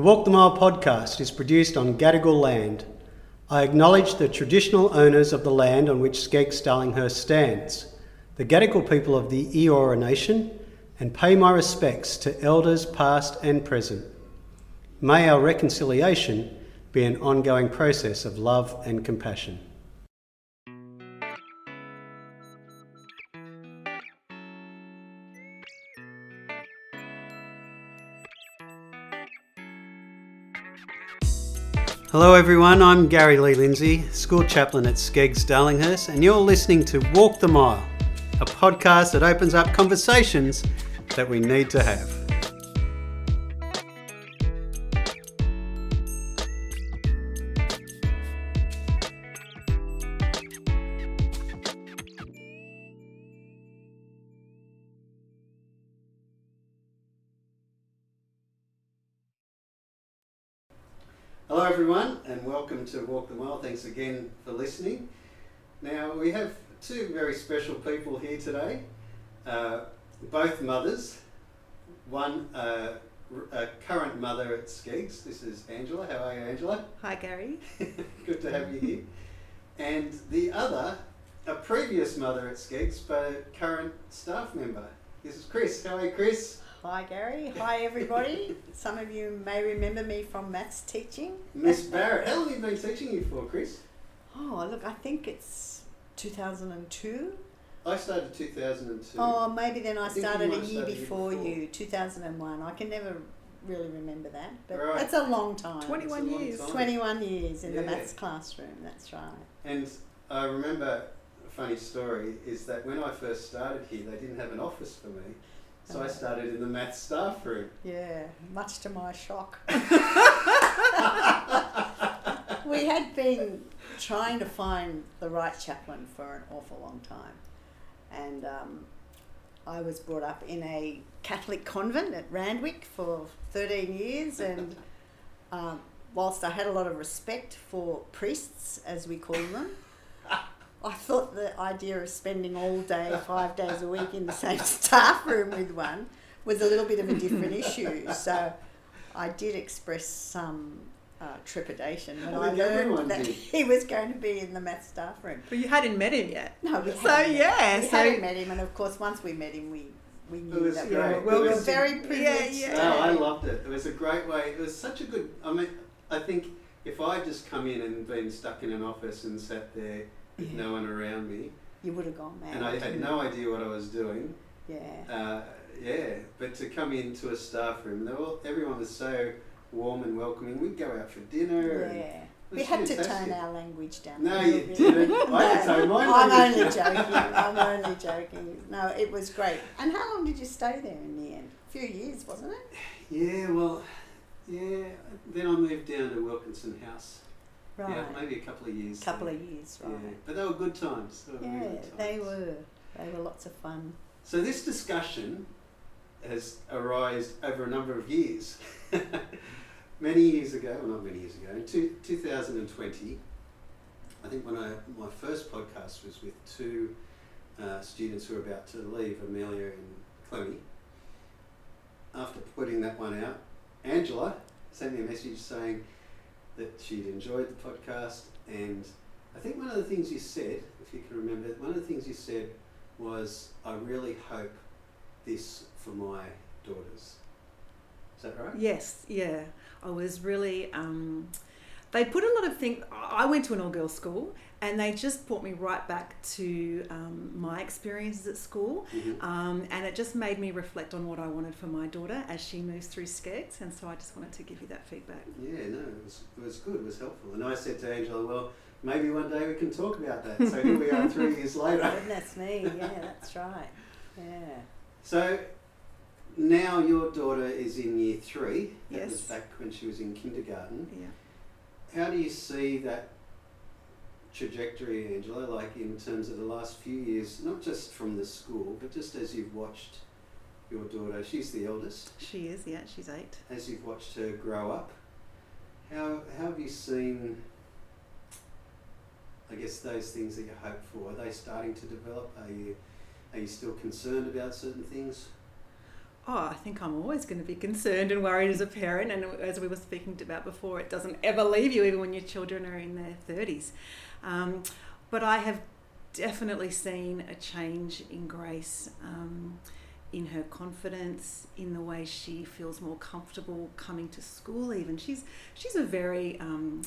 The Walk the Mile podcast is produced on Gadigal land. I acknowledge the traditional owners of the land on which SCEGGS Darlinghurst stands, the Gadigal people of the Eora Nation, and pay my respects to elders past and present. May our reconciliation be an ongoing process of love and compassion. Hello, everyone. I'm Gary Lee Lindsay, school chaplain at SCEGGS Darlinghurst, and you're listening to Walk the Mile, a podcast that opens up conversations that we need to have. Everyone, and welcome to Walk the Mile. Thanks again for listening. Now, we have two very special people here today, uh, both mothers. One, uh, a current mother at SCEGGS. This is Angela. How are you, Angela? Hi, Gary. Good to have you here. And the other, a previous mother at SCEGGS, but a current staff member. This is Chris. How are you, Chris? Hi, Gary. Hi, everybody. Some of you may remember me from maths teaching. Miss Barrett. How long have you been teaching you for, Chris? Oh, look, I think it's 2002. I started 2002. Oh, maybe then I I started a year started before before. you, 2001. I can never really remember that, but Right. that's a long time. 21 long years. time. 21 years in the maths classroom, that's right. And I remember a funny story is that when I first started here, they didn't have an office for me. So I started in the maths staff room. Yeah, much to my shock. we had been trying to find the right chaplain for an awful long time. And um, I was brought up in a Catholic convent at Randwick for 13 years. And um, whilst I had a lot of respect for priests, as we call them, I thought the idea of spending all day, five days a week in the same staff room with one was a little bit of a different issue. So I did express some uh, trepidation when I I, learned that did. he was going to be in the math staff room. But you hadn't met him yet. No, we So, hadn't met- yeah, we so- hadn't met him, and of course, once we met him, we we knew was that great. we It were, we were was- very Yeah, privileged. yeah. No, I loved it. It was a great way. It was such a good. I mean, I think if I just come in and been stuck in an office and sat there with no one around me, You would have gone mad. and I had no idea what I was doing, Yeah. uh, yeah. But to come into a staff room, all, everyone was so warm and welcoming. We'd go out for dinner. Yeah. We had to tone our language down. No, you didn't. I had to tone my I'm only joking. I'm only joking. No, it was great. And how long did you stay there in the end? A few years, wasn't it? Yeah, well, yeah. Then I moved down to Wilkinson House. Right. Yeah, maybe a couple of years. A couple there. of years, Yeah, right? but they were good times. They were Yeah, good they were. They were lots of fun. So this discussion has arisen over a number of years. many years ago, well not many years ago, in two, 2020, I think when I my first podcast was with two uh, students who were about to leave, Amelia and Clemmy. After putting that one out, Angela sent me a message saying that she'd enjoyed the podcast and I think one of the things you said, if you can remember, one of the things you said was, I really hope this for my daughters. Is that right? Yes, yeah. I was really. Um, they put a lot of things. I went to an all girls school and they just brought me right back to um, my experiences at school. Mhm. Um, and it just made me reflect on what I wanted for my daughter as she moves through SCEGGS. And so I just wanted to give you that feedback. Yeah, no, it was, it was good, it was helpful. And I said to Angela, well, maybe one day we can talk about that. So here we are three years later. Goodness me, yeah, that's right. Yeah. So now your daughter is in year three. That was Yes. back when she was in kindergarten. Yeah. How do you see that trajectory, Angela, like in terms of the last few years, not just from the school, but just as you've watched your daughter, she's the eldest, She is, yeah, she's eight. as you've watched her grow up, how, how have you seen, I guess, those things that you hope for? Are they starting to develop? Are you, are you still concerned about certain things? Oh, I think I'm always going to be concerned and worried as a parent. And as we were speaking about before, it doesn't ever leave you, even when your children are in their 30s. Um, but I have definitely seen a change in Grace. Um, in her confidence, in the way she feels more comfortable coming to school. Even she's she's a very um,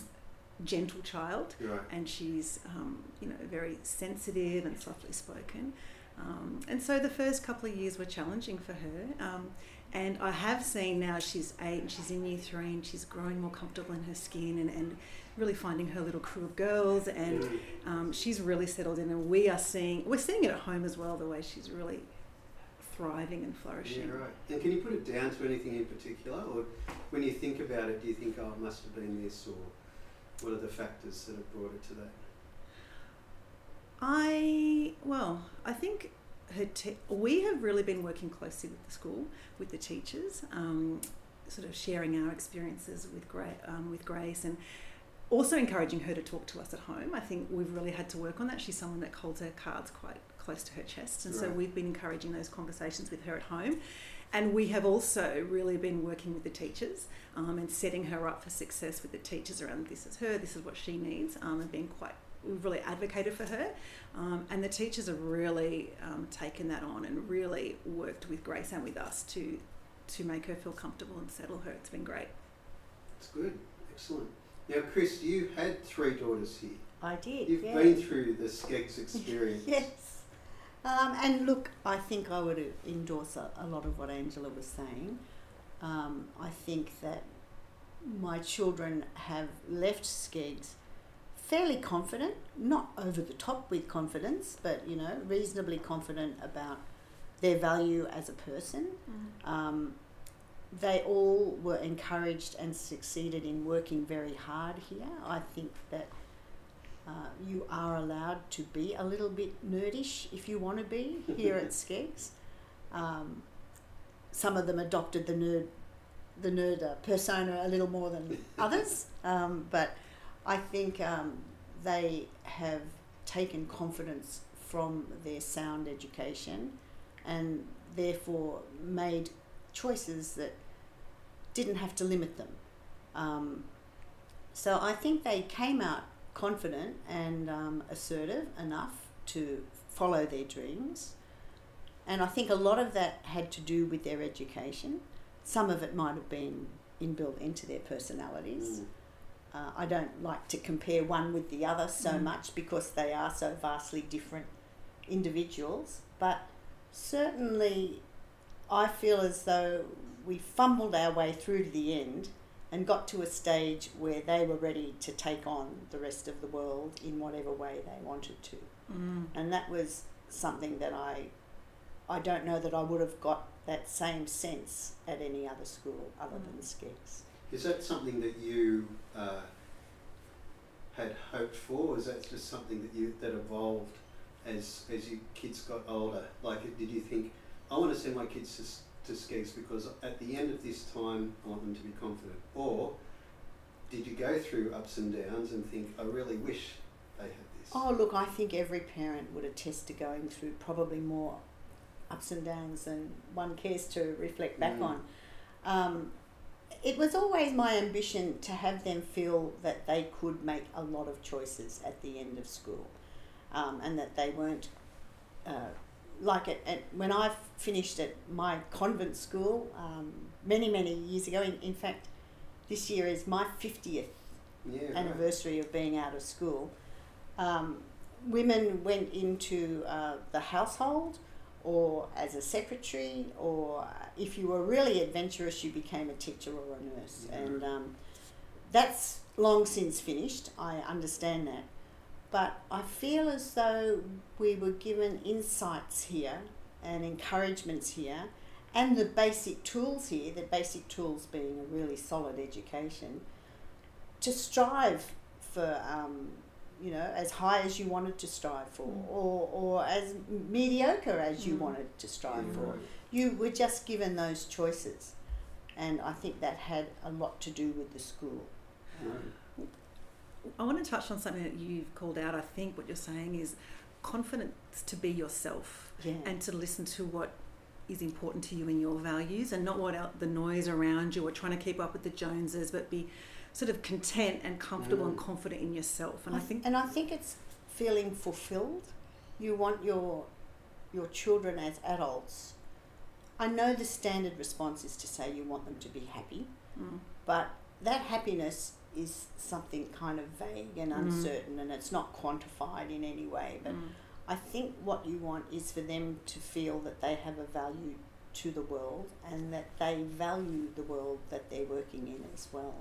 gentle child, Right. and she's um, you know very sensitive and softly spoken. Um, and so the first couple of years were challenging for her. Um, and I have seen now she's eight and she's in year three and she's growing more comfortable in her skin and, and really finding her little crew of girls and um, she's really settled in and we are seeing we're seeing it at home as well the way she's really thriving and flourishing. Yeah, right. And can you put it down to anything in particular, or when you think about it, do you think, oh, it must have been this, or what are the factors that have brought it to that? I well, I think her te- we have really been working closely with the school, with the teachers, um, sort of sharing our experiences with Gra- um, with Grace, and also encouraging her to talk to us at home. I think we've really had to work on that. She's someone that holds her cards quite close to her chest, and so we've been encouraging those conversations with her at home. And we have also really been working with the teachers um, and setting her up for success with the teachers around this is her, this is what she needs, um, and being quite, we've really advocated for her. Um, and the teachers have really um, taken that on and really worked with Grace and with us to, to make her feel comfortable and settle her. It's been great. It's good, excellent. Now, Chris, you had three daughters here. I did. You've yeah. been through the SCEGGS experience. Yes. Um, and look, I think I would endorse a, a lot of what Angela was saying. Um, I think that my children have left SCEGGS fairly confident, not over the top with confidence, but you know, reasonably confident about their value as a person. Um, they all were encouraged and succeeded in working very hard here. I think that uh, you are allowed to be a little bit nerdish if you want to be here at SCEGGS. Um, some of them adopted the nerd, the nerd persona a little more than others, um, but I think um, they have taken confidence from their sound education and therefore made choices that didn't have to limit them. Um, so I think they came out confident and um, assertive enough to follow their dreams. And I think a lot of that had to do with their education. Some of it might have been inbuilt into their personalities. Mm. Uh, I don't like to compare one with the other so Mm. much because they are so vastly different individuals. But certainly, I feel as though we fumbled our way through to the end and got to a stage where they were ready to take on the rest of the world in whatever way they wanted to. Mm. And that was something that I, I don't know that I would have got that same sense at any other school other than SCEGGS. Is that something that you uh, had hoped for, or is that just something that you that evolved as as your kids got older? Like, did you think I want to send my kids to to SCEGGS because at the end of this time I want them to be confident, or did you go through ups and downs and think I really wish they had this? Oh, look, I think every parent would attest to going through probably more ups and downs than one cares to reflect back Mm. on. Um, it was always my ambition to have them feel that they could make a lot of choices at the end of school um, and that they weren't. Uh, like at, at when I finished at my convent school um, many many years ago. In, in fact, this year is my fiftieth yeah, right. anniversary of being out of school, um, women went into uh, the household or as a secretary, or if you were really adventurous, you became a teacher or a nurse. Yeah. And um, that's long since finished, I understand that. But I feel as though we were given insights here and encouragements here and the basic tools here, the basic tools being a really solid education, to strive for, um, you know, as high as you wanted to strive for, Mm. or, or as mediocre as you Mm. wanted to strive Yeah, for. right. You were just given those choices. And I think that had a lot to do with the school. Right. I want to touch on something that you've called out. I think what you're saying is confidence to be yourself Yeah. and to listen to what is important to you and your values and not what el- the noise around you or trying to keep up with the Joneses, but be sort of content and comfortable and Mm. confident in yourself. And I, th- think and I think it's feeling fulfilled. You want your your children as adults. I know the standard response is to say you want them to be happy, mm, but that happiness is something kind of vague and Mm. uncertain, and it's not quantified in any way. But mm, I think what you want is for them to feel that they have a value to the world and that they value the world that they're working in as well.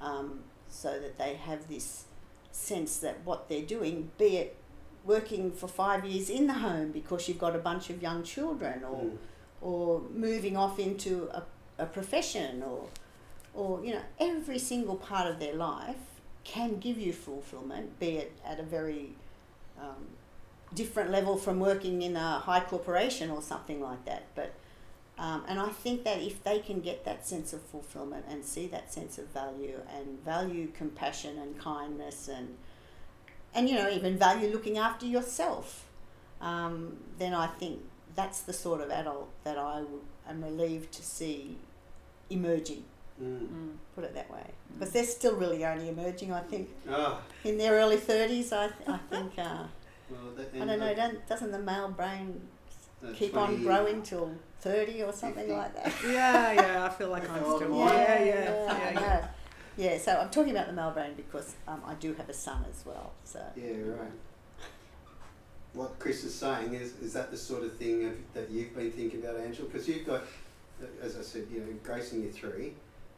Um, so that they have this sense that what they're doing, be it working for five years in the home because you've got a bunch of young children or, Mm. or moving off into a, a profession or, or, you know, every single part of their life can give you fulfillment, be it at a very um, different level from working in a high corporation or something like that. But um, and I think that if they can get that sense of fulfillment and see that sense of value and value compassion and kindness and and you know even value looking after yourself, um, then I think that's the sort of adult that I w- am relieved to see emerging. Mm. Mm. Put it that way, Mm. because they're still really only emerging. I think Ah, in their early thirties. I, th- I think uh, well, that, I don't know. the- Don't, doesn't the male brain keep on growing till thirty or something 50. like that? Yeah, yeah, I feel like I'm still. yeah, Yeah, yeah, yeah. yeah. Yeah, so I'm talking about the male brain because um, I do have a son as well. So Yeah, right. What Chris is saying is, is that the sort of thing of, that you've been thinking about, Angela? Because you've got, as I said, you know, Grace in year three,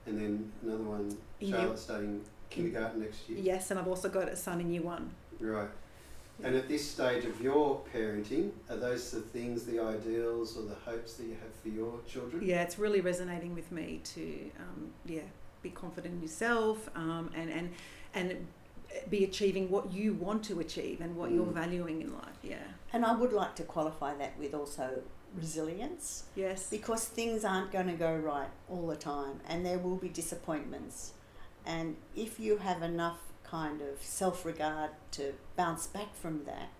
and then another one, In year- Charlotte starting kindergarten next year. Yes, and I've also got a son in year one. Right. And at this stage of your parenting, are those the things, the ideals or the hopes that you have for your children? Yeah, it's really resonating with me to, um, yeah, be confident in yourself um, and, and, and be achieving what you want to achieve and what you're Mm. valuing in life. Yeah. and I would like to qualify that with also resilience Yes. because things aren't going to go right all the time and there will be disappointments. And if you have enough kind of self regard to bounce back from that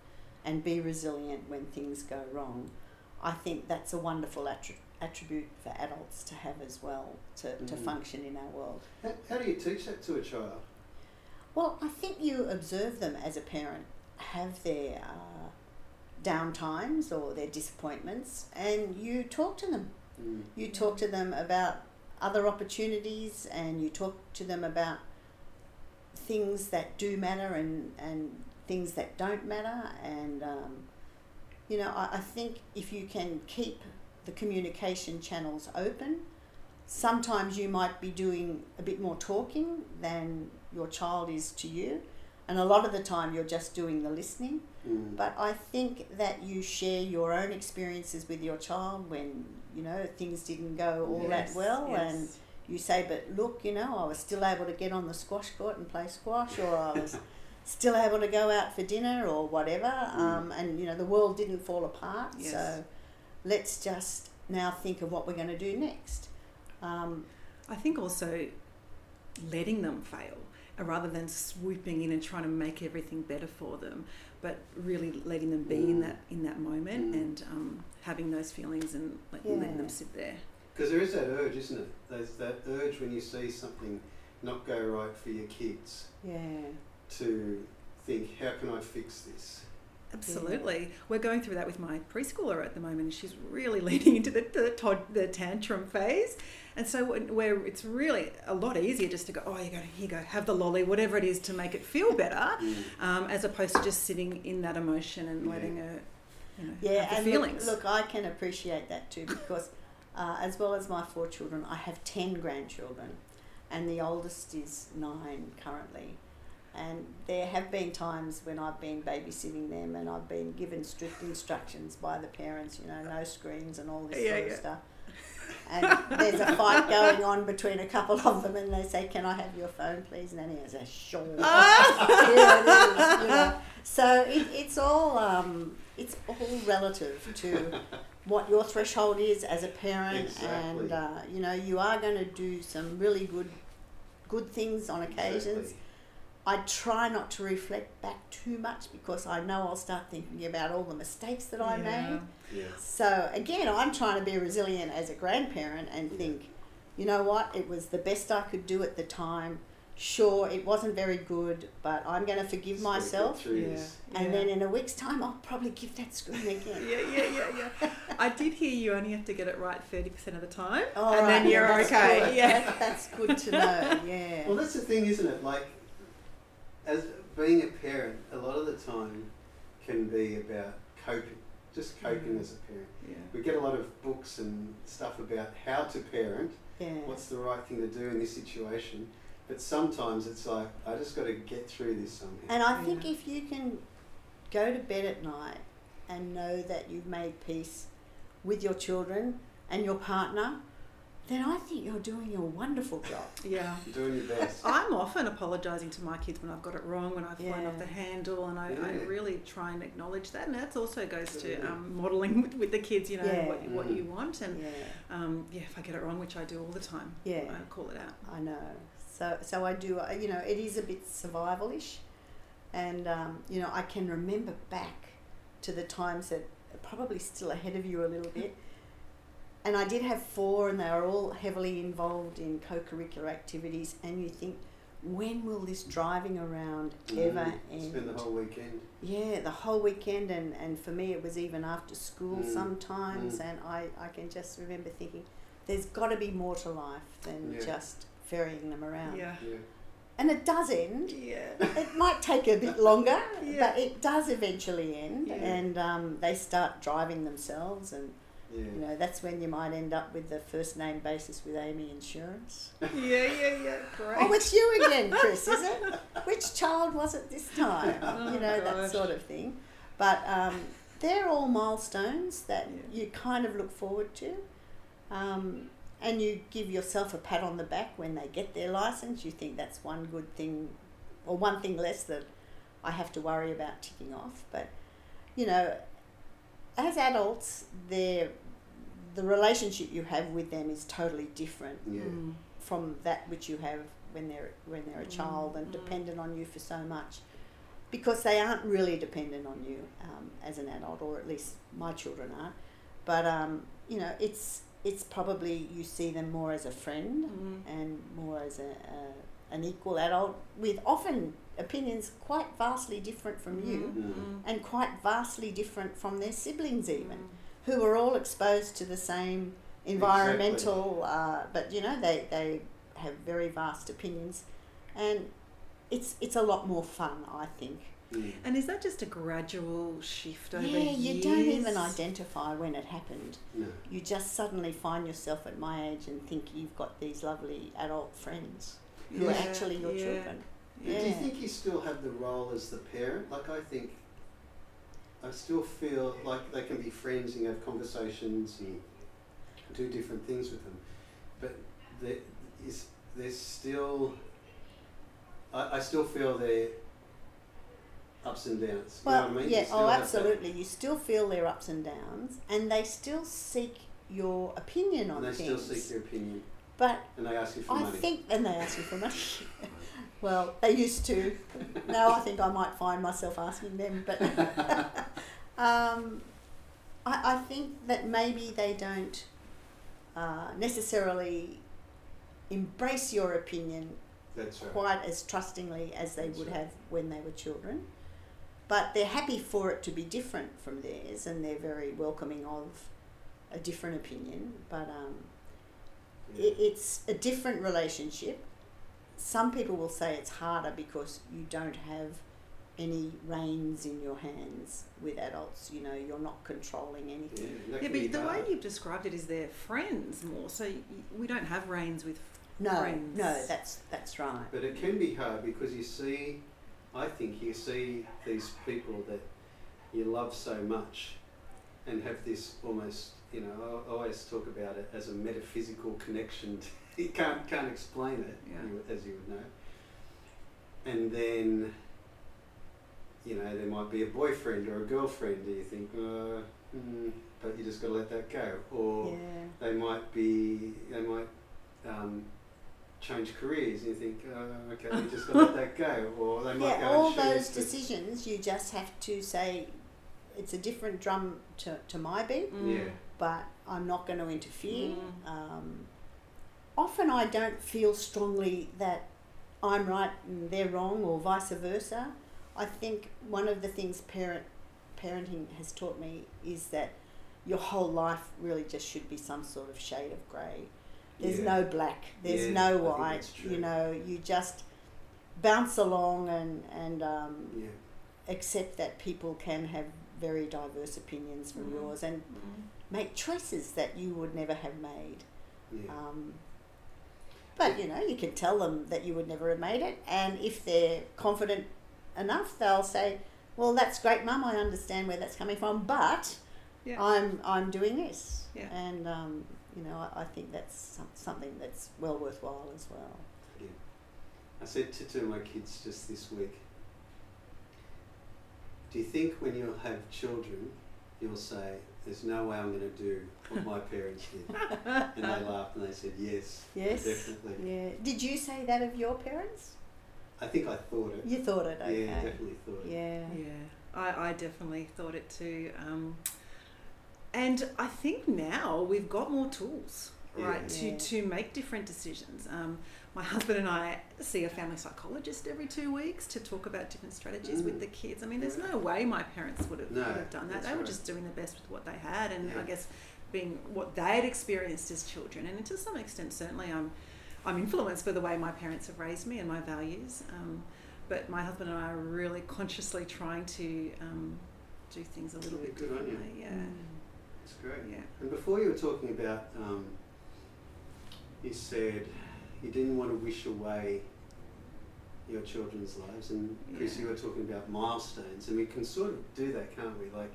and be resilient when things go wrong, I think that's a wonderful attri- attribute for adults to have as well to, to Mhm. function in our world. How, how do you teach that to a child? Well, I think you observe them as a parent have their uh, down times or their disappointments and you talk to them. Mm. You talk to them about other opportunities and you talk to them about things that do matter and, and things that don't matter. And, um, you know, I, I think if you can keep the communication channels open, sometimes you might be doing a bit more talking than your child is to you. And a lot of the time you're just doing the listening. Mm. But I think that you share your own experiences with your child when, you know, things didn't go all Yes, that well. yes. And you say, but look, you know, I was still able to get on the squash court and play squash, or I was still able to go out for dinner or whatever. Um, and, you know, the world didn't fall apart. Yes. So let's just now think of what we're going to do next. Um, I think also letting them fail uh, rather than swooping in and trying to make everything better for them, but really letting them be in Mm. that in that moment Mm. and um, having those feelings and let, letting Yeah. them sit there. Because there is that urge, isn't it? There's that urge when you see something not go right for your kids yeah. to think, how can I fix this? Absolutely, we're going through that with my preschooler at the moment. She's really leaning into the the, tod- the tantrum phase, and so where it's really a lot easier just to go, oh, you go, here you go, have the lolly, whatever it is to make it feel better, Mm. um, as opposed to just sitting in that emotion and Yeah. letting her, you know, Yeah, have the and feelings. Look, look, I can appreciate that too because, uh, as well as my four children, I have ten grandchildren, and the oldest is nine currently. And there have been times when I've been babysitting them, and I've been given strict instructions by the parents, you know, no screens and all this Yeah, sort of yeah. stuff. And there's a fight going on between a couple of them, and they say, "Can I have your phone, please?" Nanny I say, "Sure." Ah! Here you know. So it, it's all um, it's all relative to what your threshold is as a parent, Exactly. and uh, you know you are going to do some really good good things on occasions, Exactly. I try not to reflect back too much because I know I'll start thinking about all the mistakes that I Yeah. made. Yeah. So again, I'm trying to be resilient as a grandparent and think, you know what, it was the best I could do at the time. Sure, it wasn't very good, but I'm going to forgive Just myself. Yeah. And Yeah. then in a week's time, I'll probably give that screen again. Yeah, yeah, yeah, yeah. I did hear you only have to get it right 30% of the time. All and then you're yeah, okay. good. Yeah. That, that's good to know. Yeah. Well, that's the thing, isn't it? Like, as being a parent, a lot of the time can be about coping, just coping Mm. as a parent. Yeah. We get a lot of books and stuff about how to parent, yeah. what's the right thing to do in this situation, but sometimes it's like, I just got to get through this somehow. And I think Yeah. if you can go to bed at night and know that you've made peace with your children and your partner, then I think you're doing a wonderful job. Yeah. You're doing your best. I'm often apologising to my kids when I've got it wrong, when I've flown Yeah. off the handle, and I, I really try and acknowledge that. And that also goes to um, modelling with, with the kids, you know, Yeah. what, what Mm. you want. And Yeah, um, yeah, if I get it wrong, which I do all the time, yeah, I call it out. I know. So, so I do. uh, You know, it is a bit survivalish, and um, you know, I can remember back to the times that are probably still ahead of you a little bit. And I did have four, and they were all heavily involved in co-curricular activities. And you think, when will this driving around ever Mm. end? Spend the whole weekend. Yeah, the whole weekend, and, and for me, it was even after school Mm, sometimes. mm. And I, I can just remember thinking, there's got to be more to life than Yeah. just ferrying them around. Yeah. Yeah. And it does end. Yeah. It might take a bit longer, Yeah. but it does eventually end. Yeah. And um, they start driving themselves, and Yeah. you know that's when you might end up with the first name basis with AAMI Insurance. Yeah, yeah, yeah. Great. Oh, it's you again, Chris, is it? Which child was it this time? Oh, you know, that sort of thing. But um, they're all milestones that Yeah. you kind of look forward to. Um, and you give yourself a pat on the back when they get their license. You think that's one good thing, or one thing less that I have to worry about ticking off. But, you know, as adults, they're, the relationship you have with them is totally different Yeah. Mm. from that which you have when they're when they're a child and Mm. dependent on you for so much, because they aren't really dependent on you um, as an adult, or at least my children are. But um, you know, it's it's probably you see them more as a friend Mm. and more as a, a an equal adult with often opinions quite vastly different from you Mm. and quite vastly different from their siblings even Mm. who are all exposed to the same environmental, uh, but you know they, they have very vast opinions, and it's it's a lot more fun, I think. Mm. And is that just a gradual shift over yeah, years? you don't even identify when it happened. No. You just suddenly find yourself at my age and think you've got these lovely adult friends who are actually your yeah. children. Do you think you still have the role as the parent? Like I think, I still feel like they can be friends and have conversations and do different things with them, but there is there's still. I, I still feel their ups and downs. you know Well, what I mean? yeah, oh, absolutely. You still feel their ups and downs, and they still seek your opinion on And they things. still seek your opinion, but and they ask you for I money. think, and they ask you for money. well, they used to. Now I think I might find myself asking them, but um, I, I think that maybe they don't uh, necessarily embrace your opinion That's right. quite as trustingly as they That's would right. have when they were children. But they're happy for it to be different from theirs, and they're very welcoming of a different opinion. But um, Yeah. it, it's a different relationship. Some people will say it's harder because you don't have any reins in your hands with adults. You know, you're not controlling anything. that Yeah, but the way you've described it is they're friends more. So we don't have reins with. No, Friends. no, that's that's right. But it can be hard because you see, I think you see these people that you love so much and have this almost, you know, I always talk about it as a metaphysical connection. you can't, can't explain it, Yeah. you, as you would know. And then, you know, there might be a boyfriend or a girlfriend, and you think, uh, mm, but you just got to let that go. Or Yeah. they might be they might um, change careers. And you think, oh, okay, we just got to let that go, or they might yeah, go all and choose those decisions, you just have to say, it's a different drum to, to my beat, Mm. Yeah, but I'm not going to interfere. Mm. Um, often I don't feel strongly that I'm right and they're wrong, or vice versa. I think one of the things parent parenting has taught me is that your whole life really just should be some sort of shade of grey. There's Yeah. no black. There's Yeah, no white. You know, you just bounce along and and um, yeah, accept that people can have very diverse opinions from Mhm. yours and Mm. make choices that you would never have made. yeah. Um, but you know, you can tell them that you would never have made it, and if they're confident enough, they'll say, "Well, that's great, Mum. I understand where that's coming from, but Yeah. I'm I'm doing this." Yeah. And um, you know, I, I think that's some, something that's well worthwhile as well. I said to two of my kids just this week, do you think when you'll have children, you'll say, there's no way I'm going to do what my parents did? and they laughed and they said, yes, Yes. definitely. Yeah. Did you say that of your parents? I think I thought it. You thought it. Okay. Yeah, definitely thought it. Yeah. Yeah, I, I definitely thought it too. Um, and I think now we've got more tools, right, Yeah. to, Yeah. to make different decisions. Um, my husband and I see a family psychologist every two weeks to talk about different strategies Mm. with the kids. I mean, there's no way my parents would have, No, would have done that. They were right. just doing the best with what they had, and Yeah. I guess being what they had experienced as children. And to some extent, certainly, I'm I'm influenced by the way my parents have raised me and my values. Um, but my husband and I are really consciously trying to um, do things a little Yeah, bit good on you. differently. Yeah, It's great. yeah. And before you were talking about, um, you said you didn't want to wish away your children's lives, and Chris, Yeah. you were talking about milestones, and we can sort of do that, can't we? Like,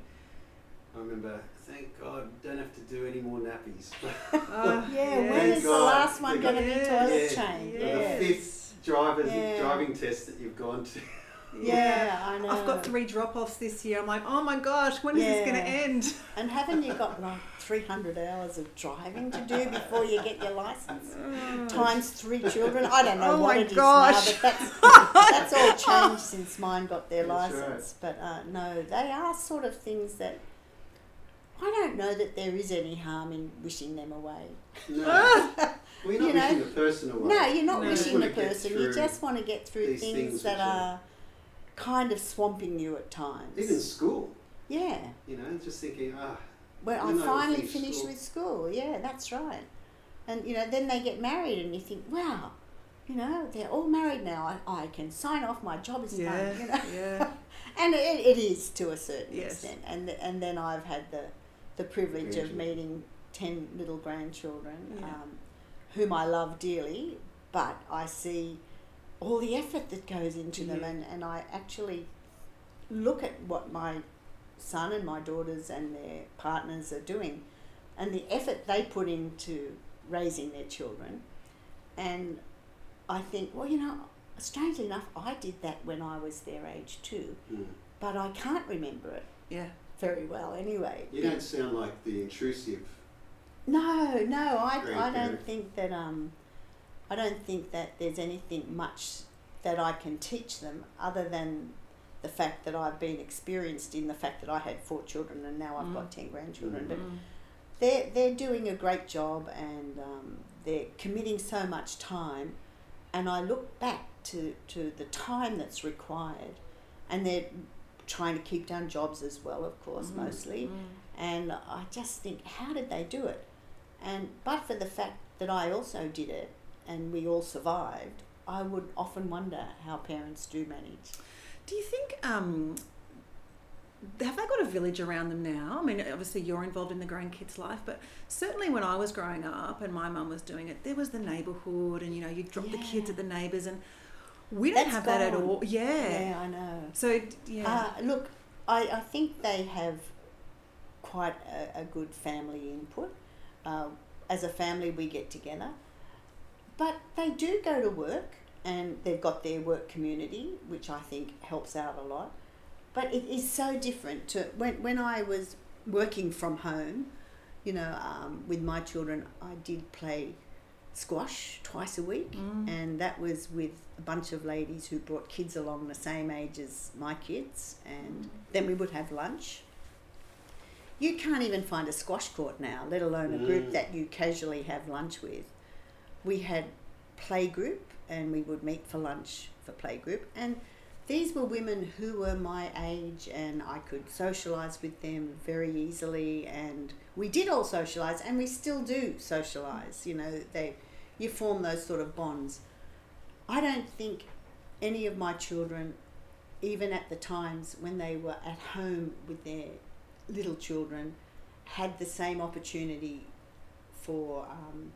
I remember, thank God, don't have to do any more nappies. Uh, Yeah, when Thank is the last one going to be toilet Yeah. chained? The fifth drivers Yeah. driving test that you've gone to. Yeah, I know. I've got three drop offs this year. I'm like, oh my gosh, when is this going to end? And haven't you got like 300 hours of driving to do before you get your license? Times three children. I don't know Oh what my it is gosh. now, but that's, that's all changed since mine got their That's right. license. But uh, no, they are sort of things that I don't know that there is any harm in wishing them away. No. well, you're not You know, wishing the person away. No, you're not No. wishing wanna the get person. You through just want to get through these things, things that which are- are kind of swamping you at times. Even school, yeah. you know, just thinking, ah, When You I'm finally finished school. with school, yeah, that's right. And you know, then they get married, and you think, wow, you know, they're all married now. I, I can sign off. My job is Yeah, done. You know, yeah. and it, it is to a certain Yes. extent. And th- and then I've had the the privilege of meeting ten little grandchildren, Yeah. um, whom I love dearly, but I see all the effort that goes into them, and, and I actually look at what my son and my daughters and their partners are doing, and the effort they put into raising their children, and I think, well, you know, strangely enough, I did that when I was their age too, mm. but I can't remember it Yeah. very well anyway. you don't sound like the intrusive. No, no, I, I don't think that um, I don't think that there's anything much that I can teach them other than the fact that I've been experienced in the fact that I had four children and now I've Mm. got ten grandchildren. Mm. But Mm. they're they're doing a great job and um, they're committing so much time. And I look back to, to the time that's required, and they're trying to keep down jobs as well, of course, Mhm. mostly. Mm. And I just think, how did they do it? And but for the fact that I also did it and we all survived, I would often wonder how parents do manage. Do you think um, have they got a village around them now? I mean, obviously you're involved in the grandkids' life, but certainly when I was growing up and my mum was doing it, there was the neighbourhood, and you know you drop the kids at the neighbours, and we don't That's have that at all. Yeah. Yeah, I know. So yeah. Uh, look, I, I think they have quite a, a good family input. Uh, as a family, we get together, but they do go to work and they've got their work community, which I think helps out a lot. But it is so different to when, when I was working from home, you know, um, with my children, I did play squash twice a week, Mm. and that was with a bunch of ladies who brought kids along the same age as my kids, and then we would have lunch. You can't even find a squash court now, let alone a group Mm. that you casually have lunch with. We had play group, and we would meet for lunch for play group, and these were women who were my age, and I could socialise with them very easily, and we did all socialise, and we still do socialise. You know, they, you form those sort of bonds. I don't think any of my children, even at the times when they were at home with their little children, had the same opportunity for um,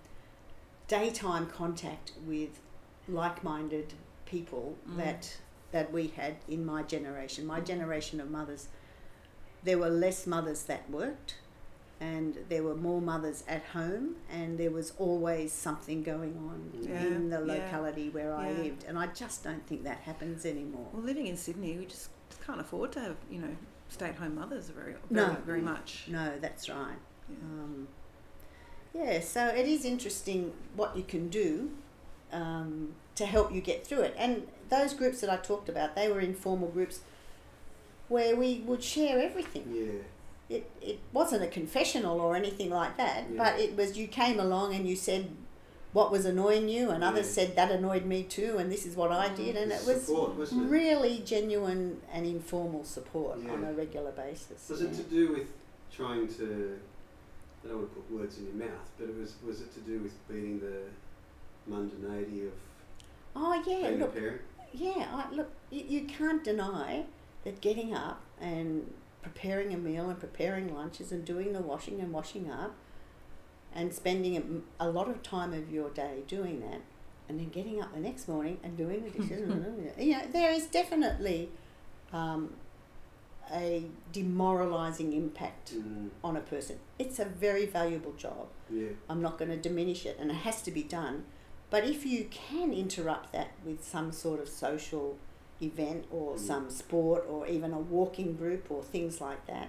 daytime contact with like-minded people Mm. that that we had in my generation. My generation of mothers, there were less mothers that worked, and there were more mothers at home, and there was always something going on Yeah, in the yeah, locality where I yeah. lived, and I just don't think that happens anymore. Well, living in Sydney, we just can't afford to have you know stay-at-home mothers very very, No. very much. No, that's right. Yeah. Um, yeah, so it is interesting what you can do um, to help you get through it. And those groups that I talked about, they were informal groups where we would share everything. Yeah. It, it wasn't a confessional or anything like that, Yeah. but it was you came along and you said what was annoying you, and others said that annoyed me too, and this is what I did, and it was support, wasn't it? really genuine and informal support on a regular basis. Was it to do with trying to? I don't want to put words in your mouth, but it was. Was it to do with beating the mundanity of Oh yeah, being look, a parent? Yeah, I, look, you, you can't deny that getting up and preparing a meal and preparing lunches and doing the washing and washing up and spending a, a lot of time of your day doing that and then getting up the next morning and doing the dishes. you know, there is definitely um, a demoralizing impact Mm, on a person. It's a very valuable job. yeah. I'm not going to diminish it, and it has to be done. But if you can interrupt that with some sort of social event or Mm. some sport or even a walking group or things like that,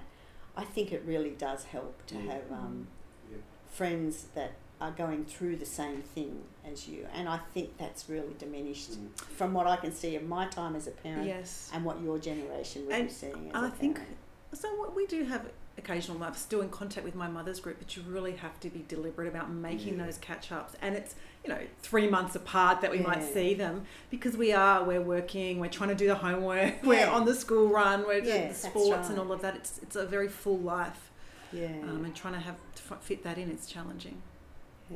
I think it really does help to Mm. have um, Yeah. friends that are going through the same thing as you. And I think that's really diminished Mm. from what I can see of my time as a parent Yes. and what your generation would And be seeing as I a think parent. so. What we do have occasional. I'm still in contact with my mother's group, but you really have to be deliberate about making Yeah. those catch ups. And it's you know three months apart that we might see them because we are we're working, we're trying to do the homework, we're on the school run, we're Yeah, doing the that's sports and all of that. It's it's a very full life, Yeah. um, and trying to have to fit that in, it's challenging.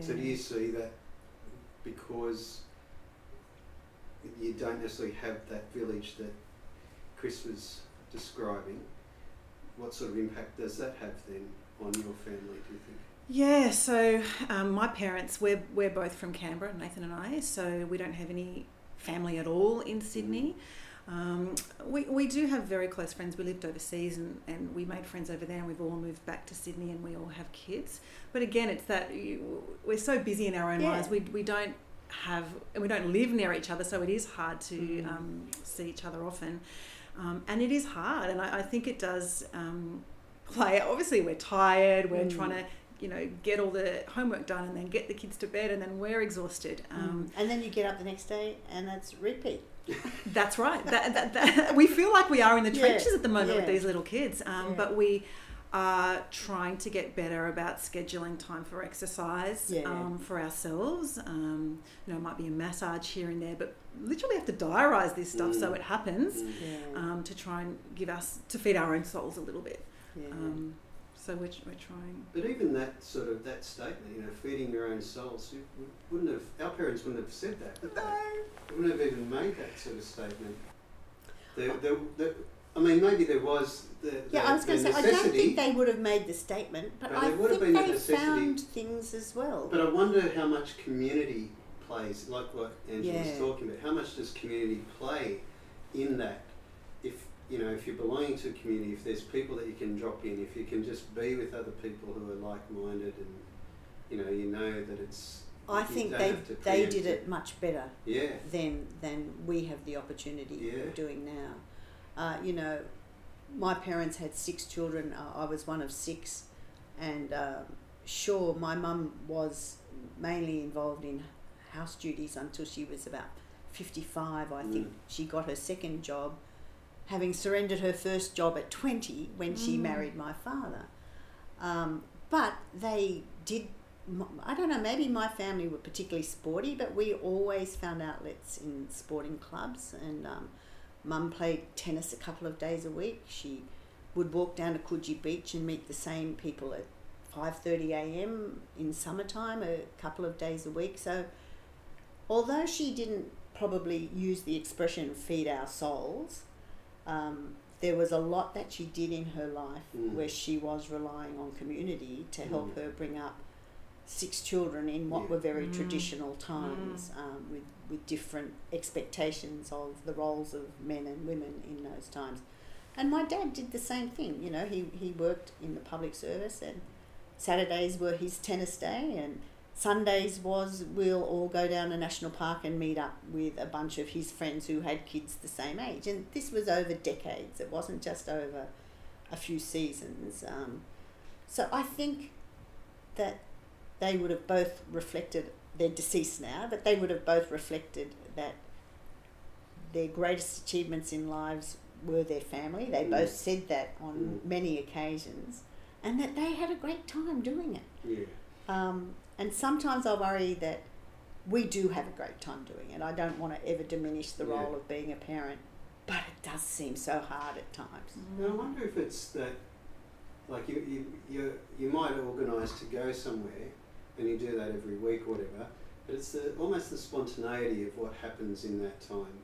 So do you see that because you don't necessarily have that village that Chris was describing? What sort of impact does that have then on your family? Do you think? Yeah, so um, my parents, we're, we're both from Canberra, Nathan and I, so we don't have any family at all in Sydney. Um, we, we do have very close friends. We lived overseas and, and we made friends over there, and we've all moved back to Sydney and we all have kids. But again, it's that you, we're so busy in our own Yeah. lives, we, we don't have, and we don't live near each other, so it is hard to Mm. um, see each other often. Um, and it is hard, and I, I think it does um, play. Obviously, we're tired, we're Mm. trying to you know, get all the homework done and then get the kids to bed and then we're exhausted. Um, Mm. and then you get up the next day and that's repeat. That's right. That, that, that, we feel like we are in the Yeah, trenches at the moment with these little kids, um, Yeah. but we are trying to get better about scheduling time for exercise Yeah. um, for ourselves. Um, you know, it might be a massage here and there, but literally have to diarize this stuff so Mm. it happens. Yeah. um, to try and give us to feed our own souls a little bit. Yeah. So we're, we're trying. But even that sort of that statement, you know, feeding your own souls, you wouldn't have our parents wouldn't have said that. Would they? They wouldn't have even made that sort of statement. The, the, the, I mean, maybe there was the, the, yeah, I was going to say, I don't think they would have made the statement, but, But I there would have think been a they necessity. found things as well. but I wonder how much community plays, like what Angela was talking about. How much does community play in that? You know, if you're belonging to a community, if there's people that you can drop in, if you can just be with other people who are like-minded, and you know, you know that it's. I think they they did it much better Yeah. than than we have the opportunity Yeah. of doing now. Uh, you know, my parents had six children. Uh, I was one of six, and um, sure, my mum was mainly involved in house duties until she was about 55. I think Mm. she got her second job, having surrendered her first job at 20 when she Mm. married my father. Um, but they did, I don't know, maybe my family were particularly sporty, but we always found outlets in sporting clubs. And um, mum played tennis a couple of days a week. She would walk down to Coogee Beach and meet the same people at 5:30 a.m. in summertime a couple of days a week. So although she didn't probably use the expression feed our souls, um, there was a lot that she did in her life Mm. where she was relying on community to help Mm. her bring up six children in what Yeah. were very Mm. traditional times um, with, with different expectations of the roles of men and women in those times. And my dad did the same thing. You know, he, he worked in the public service, and Saturdays were his tennis day, and Sundays was we'll all go down to National Park and meet up with a bunch of his friends who had kids the same age. And this was over decades, it wasn't just over a few seasons. Um, so I think that they would have both reflected, they're deceased now, but they would have both reflected that their greatest achievements in lives were their family. They Mm. both said that on Mm. many occasions, and that they had a great time doing it. Yeah. Um, and sometimes I worry that we do have a great time doing it. I don't want to ever diminish the Yeah. role of being a parent, but it does seem so hard at times. And I wonder if it's that, like you, you, you, you might organise to go somewhere and you do that every week or whatever, but it's the, almost the spontaneity of what happens in that time.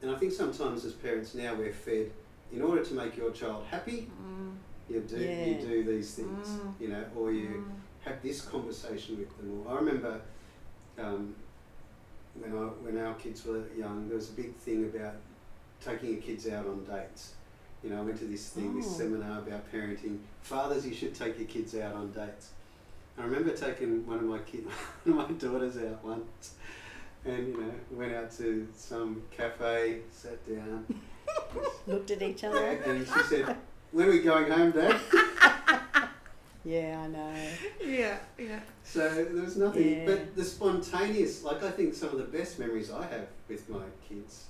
And I think sometimes as parents now we're fed, in order to make your child happy, Mm. you do, Yeah. you do these things, Mm. you know, or you Mm. Have this conversation with them. Or I remember um, when I when our kids were young, there was a big thing about taking your kids out on dates. You know, I went to this thing, this Oh. seminar about parenting. Fathers, you should take your kids out on dates. I remember taking one of my kid, one of my daughters out once, and you know, went out to some cafe, sat down, Looked at each other. and she said, "When are we going home, Dad?" Yeah, I know. Yeah, yeah. So there was nothing, Yeah. but the spontaneous, like I think some of the best memories I have with my kids,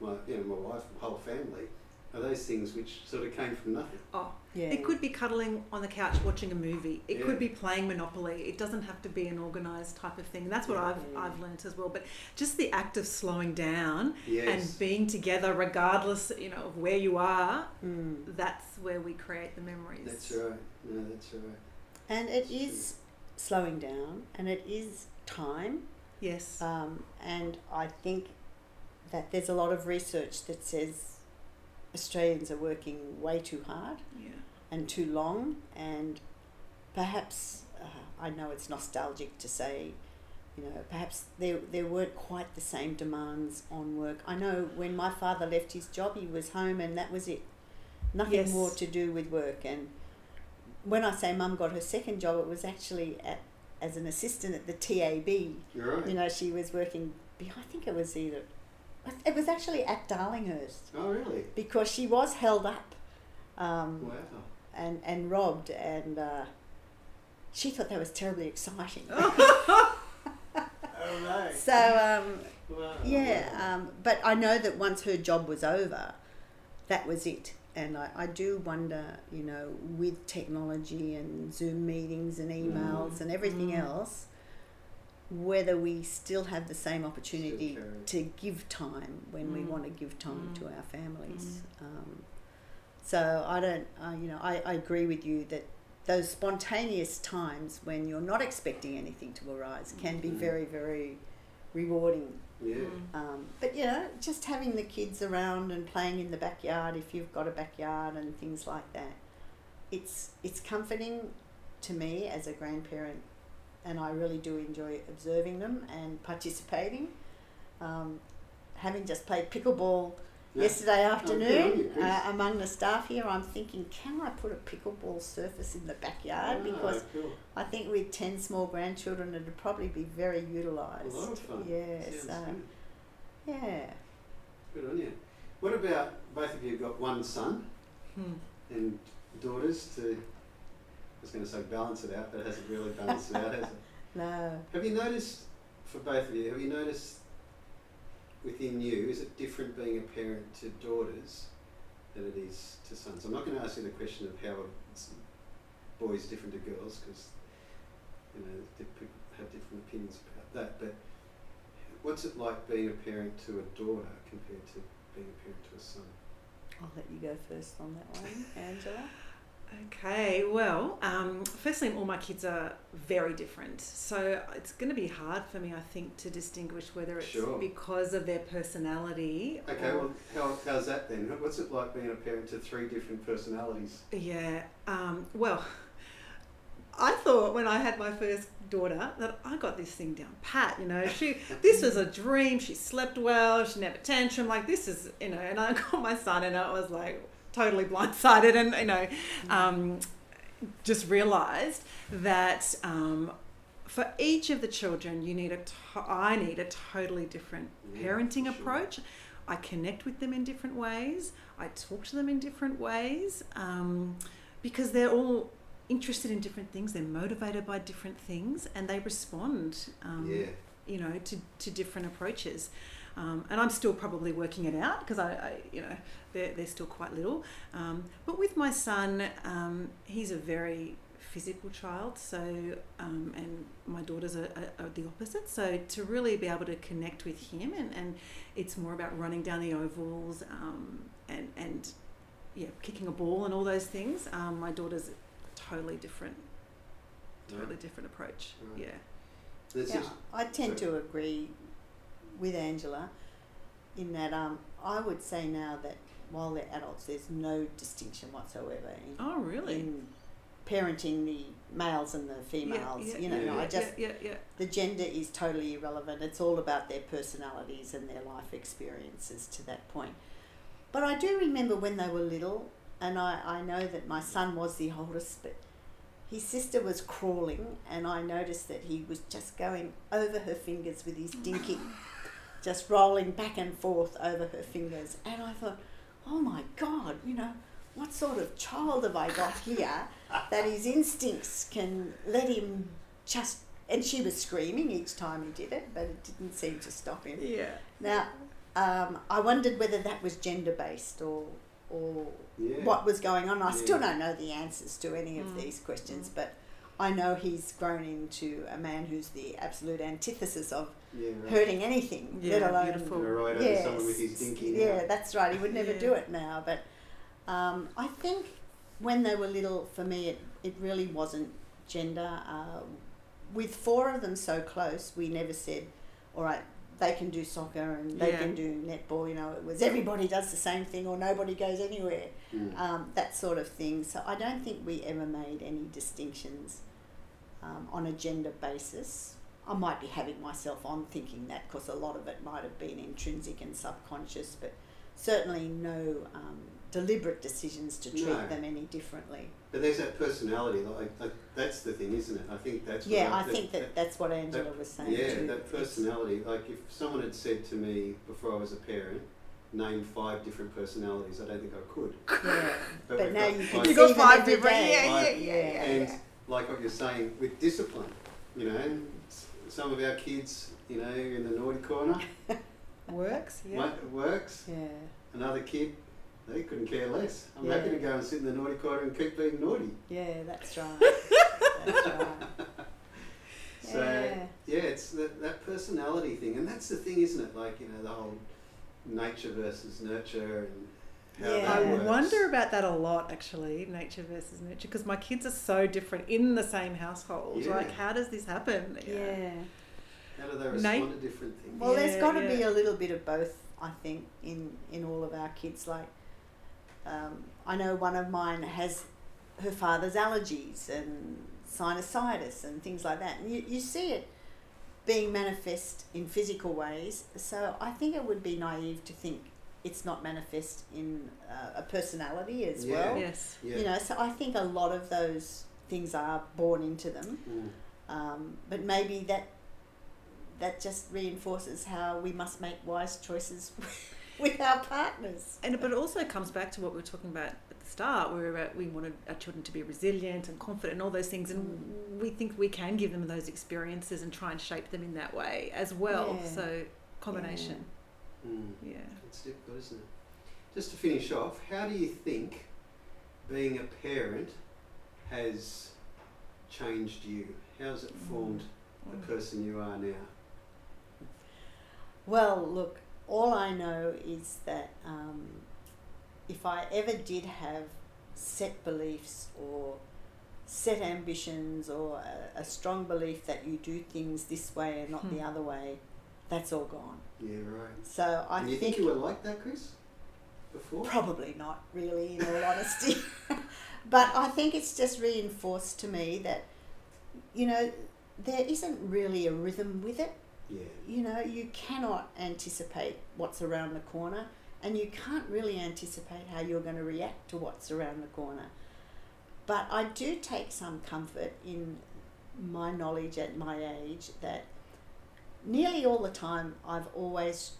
my you know my wife, my whole family, are those things which sort of came from nothing. Oh, Yeah. it could be cuddling on the couch watching a movie. It Yeah. could be playing Monopoly. It doesn't have to be an organised type of thing. And that's what Yeah. I've I've learnt as well. But just the act of slowing down Yes. and being together, regardless, you know, of where you are. Mm. That's where we create the memories. That's right. No, that's right. And it is slowing down, and it is time. Yes. Um, and I think that there's a lot of research that says Australians are working way too hard yeah. and too long, and perhaps uh, I know it's nostalgic to say, you know, perhaps there there weren't quite the same demands on work. I know when my father left his job, he was home, and that was it. Nothing Yes. more to do with work. And when I say mum got her second job, it was actually at as an assistant at the TAB. You're right. You know, she was working. be- I think it was either. It was actually at Darlinghurst oh, really? because she was held up. Um, Wow. and, and robbed, and uh, she thought that was terribly exciting. Oh no. so, um, Wow. yeah, um, but I know that once her job was over, that was it. And I, I do wonder, you know, with technology and Zoom meetings and emails and everything Mm. else, whether we still have the same opportunity to give time when we Mm. want to give time Mm. to our families. Um, so I don't, uh, you know, I, I agree with you that those spontaneous times when you're not expecting anything to arise can be Mhm. very, very rewarding. Yeah. Mm. Um, but you know, just having the kids around and playing in the backyard if you've got a backyard and things like that, it's it's comforting to me as a grandparent, and I really do enjoy observing them and participating. Um, having just played pickleball Yeah. yesterday afternoon you, Chris. uh, among the staff here, I'm thinking, can I put a pickleball surface in the backyard? Ah, Because cool. I think with 10 small grandchildren, it'd probably be very utilised. A lot of fun. Yeah, Sounds so, good. yeah. Good on you. What about both of you? Got one son Hmm. and daughters to. I was going to say balance it out, but it hasn't really balanced it out, has it? No. Have you noticed, for both of you, have you noticed within you, is it different being a parent to daughters than it is to sons? I'm not going to ask you the question of how it's- boys different to girls because you know people have different opinions about that. But what's it like being a parent to a daughter compared to being a parent to a son? I'll let you go first on that one, Angela. Okay, well, um, firstly, all my kids are very different. So it's going to be hard for me, I think, to distinguish whether it's Sure. because of their personality. Okay, or, well, how, how's that then? What's it like being a parent to three different personalities? Yeah, um, well, I thought when I had my first daughter that I got this thing down pat. You know, she this was a dream. She slept well. She never tantrum. Like this is you know. And I got my son, and I was like totally blindsided, and you know, um, just realised that. Um, for each of the children, you need a. To- I need a totally different Yeah, parenting sure. approach. I connect with them in different ways. I talk to them in different ways um, because they're all interested in different things. They're motivated by different things, and they respond. Um, yeah. You know, to, to different approaches. Um, and I'm still probably working it out because I, I, you know, they're, they're still quite little. Um, but with my son, um, he's a very physical child, so um, and my daughters are, are, are the opposite. So to really be able to connect with him, and, and it's more about running down the ovals um, and and yeah, kicking a ball and all those things. Um, my daughter's totally different, totally different approach. Right. Yeah. That's Yeah, just- I tend Sorry. to agree with Angela in that um, I would say now that while they're adults, there's no distinction whatsoever in, Oh, really? in parenting the males and the females. Yeah, yeah, you know, yeah, I just yeah, yeah, yeah. the gender is totally irrelevant. It's all about their personalities and their life experiences to that point. But I do remember when they were little, and I, I know that my son was the oldest, but his sister was crawling, and I noticed that he was just going over her fingers with his dinky, just rolling back and forth over her fingers. And I thought, oh my God, you know, what sort of child have I got here that his instincts can let him just. And she was screaming each time he did it, but it didn't seem to stop him. Yeah. Now, um, I wondered whether that was gender based or or yeah. what was going on. I still don't know the answers to any of Mm. these questions, but I know he's grown into a man who's the absolute antithesis of Yeah, right. hurting anything, Yeah, let alone beautiful. Gonna ride over yes, someone with his dinky. yeah, now. that's right. He would never Yeah. do it now, but um, I think when they were little, for me, it, it really wasn't gender. Uh, with four of them so close, we never said, all right, they can do soccer and they Yeah. can do netball. You know, it was everybody does the same thing or nobody goes anywhere, Mm. um, that sort of thing. So I don't think we ever made any distinctions um, on a gender basis. I might be having myself on thinking that because a lot of it might have been intrinsic and subconscious, but certainly no um, deliberate decisions to treat No. them any differently. But there's that personality. Like, like that's the thing, isn't it? I think that's. what Yeah, I think that that's what Angela that- was saying Yeah, too. that It's- personality. Like if someone had said to me before I was a parent, name five different personalities, I don't think I could. Yeah, But but we've now got you five- can You got five different- day. yeah, yeah, yeah, yeah, and yeah. like what you're saying with discipline, you know, s- some of our kids, you know, in the naughty corner, Works. Yeah. works. Yeah. Another kid, they couldn't care less. I'm Yeah. happy to go and sit in the naughty corner and keep being naughty. Yeah, that's right. that's right. So Yeah. yeah, it's that, that personality thing, and that's the thing, isn't it? Like you know, the whole nature versus nurture and how Yeah. I works. wonder about that a lot, actually, nature versus nurture, because my kids are so different in the same household. Yeah. Like, how does this happen? Yeah. How do they Na- respond to different things? Well, there's got to be a little bit of both, I think, in in all of our kids. Like, um, I know one of mine has her father's allergies and sinusitis and things like that, and you you see it being manifest in physical ways. So I think it would be naive to think it's not manifest in uh, a personality as Yeah. well. Yes. yeah. You know, so I think a lot of those things are born into them. Mm. Um, but maybe that that just reinforces how we must make wise choices with our partners. And but it also comes back to what we were talking about at the start, where we wanted our children to be resilient and confident and all those things, and Mm. we think we can give them those experiences and try and shape them in that way as well. Yeah. So combination, Mm. yeah. It's difficult, isn't it? Just to finish off, how do you think being a parent has changed you? How's it formed the Mm. person you are now? Well, look, all I know is that um, if I ever did have set beliefs or set ambitions or a, a strong belief that you do things this way and not the Hmm. other way, that's all gone. Yeah, right. So I and you think you were like that, Chris? Before? Probably not, really, in all honesty. but I think it's just reinforced to me that, you know, there isn't really a rhythm with it. Yeah. You know, you cannot anticipate what's around the corner, and you can't really anticipate how you're going to react to what's around the corner. But I do take some comfort in my knowledge at my age that nearly all the time I've always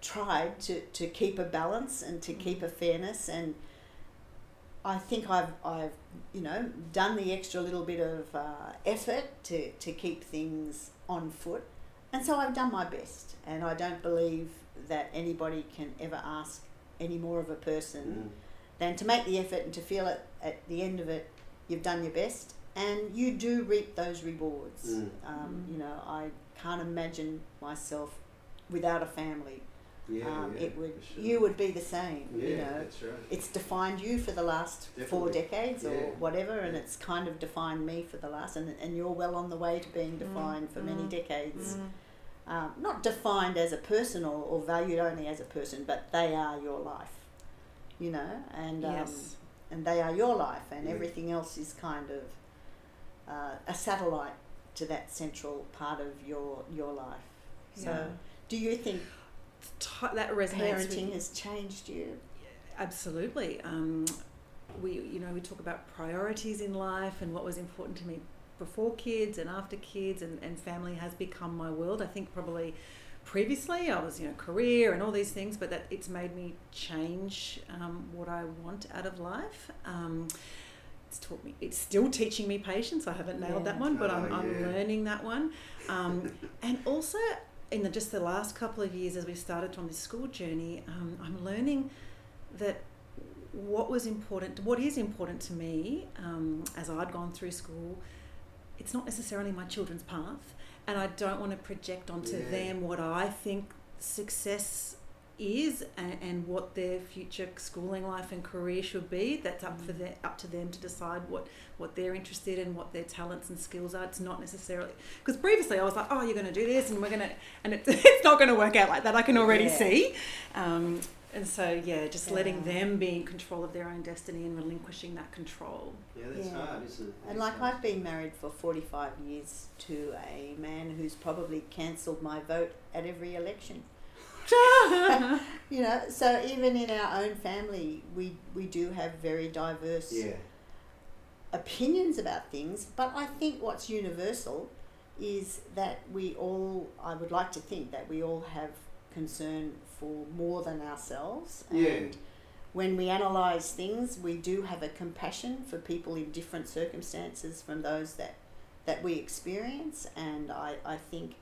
tried to, to keep a balance and to keep a fairness and I think I've, I've you know done the extra little bit of uh, effort to, to keep things on foot and so I've done my best and I don't believe that anybody can ever ask any more of a person Mm. than to make the effort and to feel it at the end of it you've done your best and you do reap those rewards Mm. um, Mm. you know I can't imagine myself without a family Yeah, um, yeah, it would sure. you would be the same Yeah, you know that's right. it's defined you for the last four decades or Yeah. whatever and it's kind of defined me for the last and, and you're well on the way to being Mm, defined for many mm, decades Mm. um, not defined as a person or, or valued only as a person but they are your life you know and um, and they are your life, and Yeah. everything else is kind of uh, a satellite to that central part of your your life. So, Yeah. do you think that parenting has changed you? Absolutely. Um, we, you know, we talk about priorities in life and what was important to me before kids and after kids, and, and family has become my world. I think probably previously I was, you know, career and all these things, but that it's made me change um, what I want out of life. Um, it's taught me. It's still teaching me patience. I haven't nailed that one, but I'm, Oh, I'm yeah. learning that one. Um, and also in the, just the last couple of years, as we started on this school journey, um, I'm learning that what was important, what is important to me um, as I'd gone through school, it's not necessarily my children's path, and I don't want to project onto Yeah. them what I think success is and, and what their future schooling life and career should be. That's up for them, up to them to decide what what they're interested in, what their talents and skills are. It's not necessarily because previously I was like, oh, you're going to do this, and we're going to, and it, it's not going to work out like that. I can already Yeah. see. Um, and so, yeah, just letting them be in control of their own destiny and relinquishing that control. Yeah, that's Yeah. hard, isn't it? And like hard. I've been married for forty five years to a man who's probably cancelled my vote at every election. You know, so even in our own family, we we do have very diverse Yeah. opinions about things, but I think what's universal is that we all, I would like to think that we all have concern for more than ourselves. Yeah. And when we analyse things, we do have a compassion for people in different circumstances from those that, that we experience. And I, I think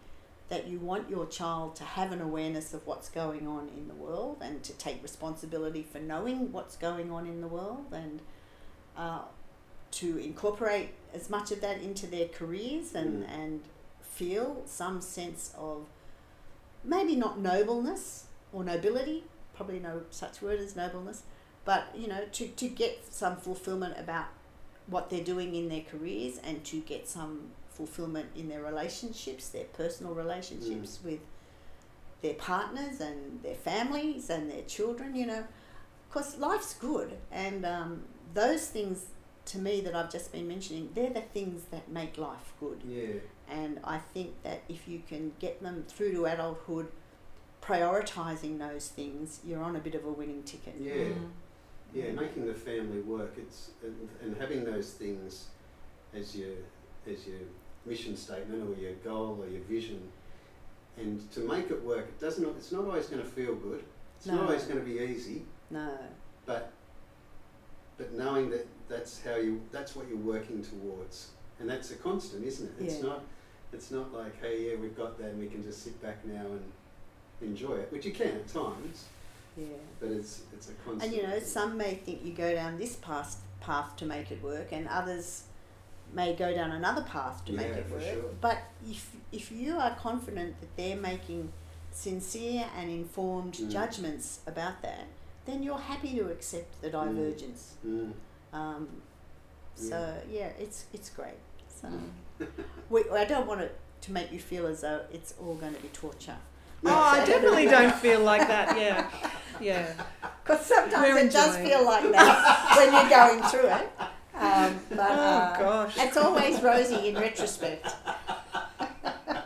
that you want your child to have an awareness of what's going on in the world and to take responsibility for knowing what's going on in the world and uh, to incorporate as much of that into their careers and, Mm. and feel some sense of maybe not nobleness or nobility, probably no such word as nobleness, but you know, to, to get some fulfillment about what they're doing in their careers and to get some fulfillment in their relationships, their personal relationships with their partners and their families and their children, you know. Because life's good, and um, those things to me that I've just been mentioning, they're the things that make life good. Yeah. And I think that if you can get them through to adulthood, prioritizing those things, you're on a bit of a winning ticket. Yeah. Mm. Yeah, making the family work. It's and, and having those things as your as your mission statement or your goal or your vision, and to make it work. It doesn't. It's not always going to feel good. It's not always going to be easy, No. but but knowing that that's how you that's what you're working towards, and that's a constant, isn't it? It's Yeah. not it's not like hey yeah we've got that and we can just sit back now and enjoy it, which you can at times, Yeah. but it's it's a constant. And you know, some may think you go down this path path to make it work, and others may go down another path to make it for work. sure. But if if you are confident that they're making sincere and informed Mm. judgments about that, then you're happy to accept the divergence. Mm. Um, so yeah, it's it's great. So Mm. we, I don't want it to make you feel as though it's all going to be torture. Oh, I definitely don't feel like that. Yeah, yeah. Because sometimes We're it does feel like that when you're going through it. Um, but Oh uh, gosh. it's always rosy in retrospect. yeah,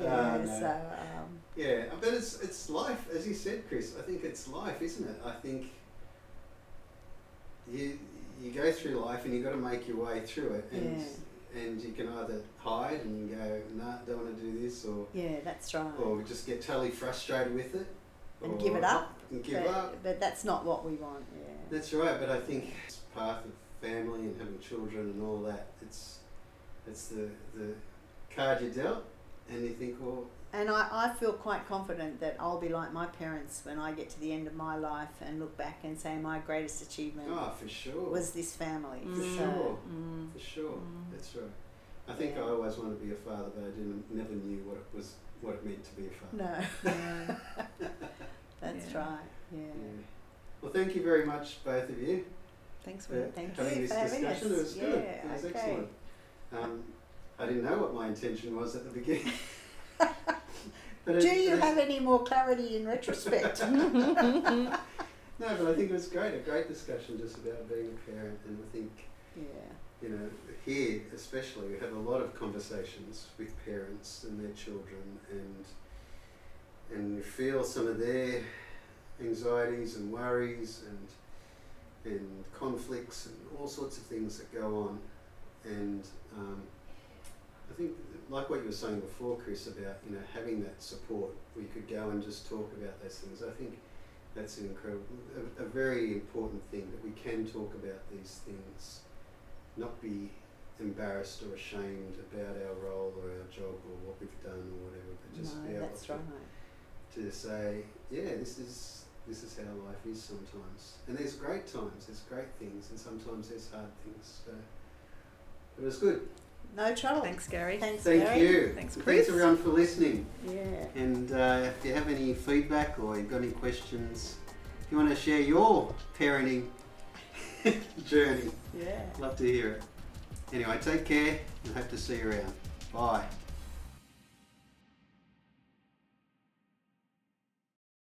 Ah, no. so um, Yeah, but it's it's life, as you said, Chris. I think it's life, isn't it? I think you you go through life and you've got to make your way through it, and and you can either hide and go, nah, don't want to do this, or yeah, that's right. or just get totally frustrated with it, And give it up, and give but, up. but that's not what we want. Yeah. That's right, but I think path of family and having children and all that. It's it's the the card you dealt, and you think, well, And I, I feel quite confident that I'll be like my parents when I get to the end of my life and look back and say my greatest achievement oh, for sure, was this family. for Mm. Sure. Mm. For sure, Mm. that's right. I think Yeah. I always wanted to be a father, but I didn't never knew what it was, what it meant to be a father. no, Yeah. that's Yeah. right. Yeah. Yeah. Well, thank you very much, both of you, Than's for Thank having you this discussion. us. It was good. Yeah, it was okay. excellent. Um, I didn't know what my intention was at the beginning. but Do it- you it's- have any more clarity in retrospect? No, but I think it was great. A great discussion just about being a parent, and I think yeah. you know, here especially, we have a lot of conversations with parents and their children, and and we feel some of their anxieties and worries and and conflicts and all sorts of things that go on, and um, I think like what you were saying before, Chris, about you know having that support, we could go and just talk about those things. I think that's an incredible, a, a very important thing that we can talk about these things not be embarrassed or ashamed about our role or our job or what we've done or whatever, but just be able to, right. to say, yeah, this is this is how life is sometimes. And there's great times, there's great things, and sometimes there's hard things. So it was good. No trouble. Thanks, Gary. Thanks, Gary. Thank Gary. you. Thanks, Chris. Thanks everyone for listening. Yeah. And uh, if you have any feedback or you've got any questions, if you want to share your parenting journey, Yeah. love to hear it. Anyway, take care and hope to see you around. Bye.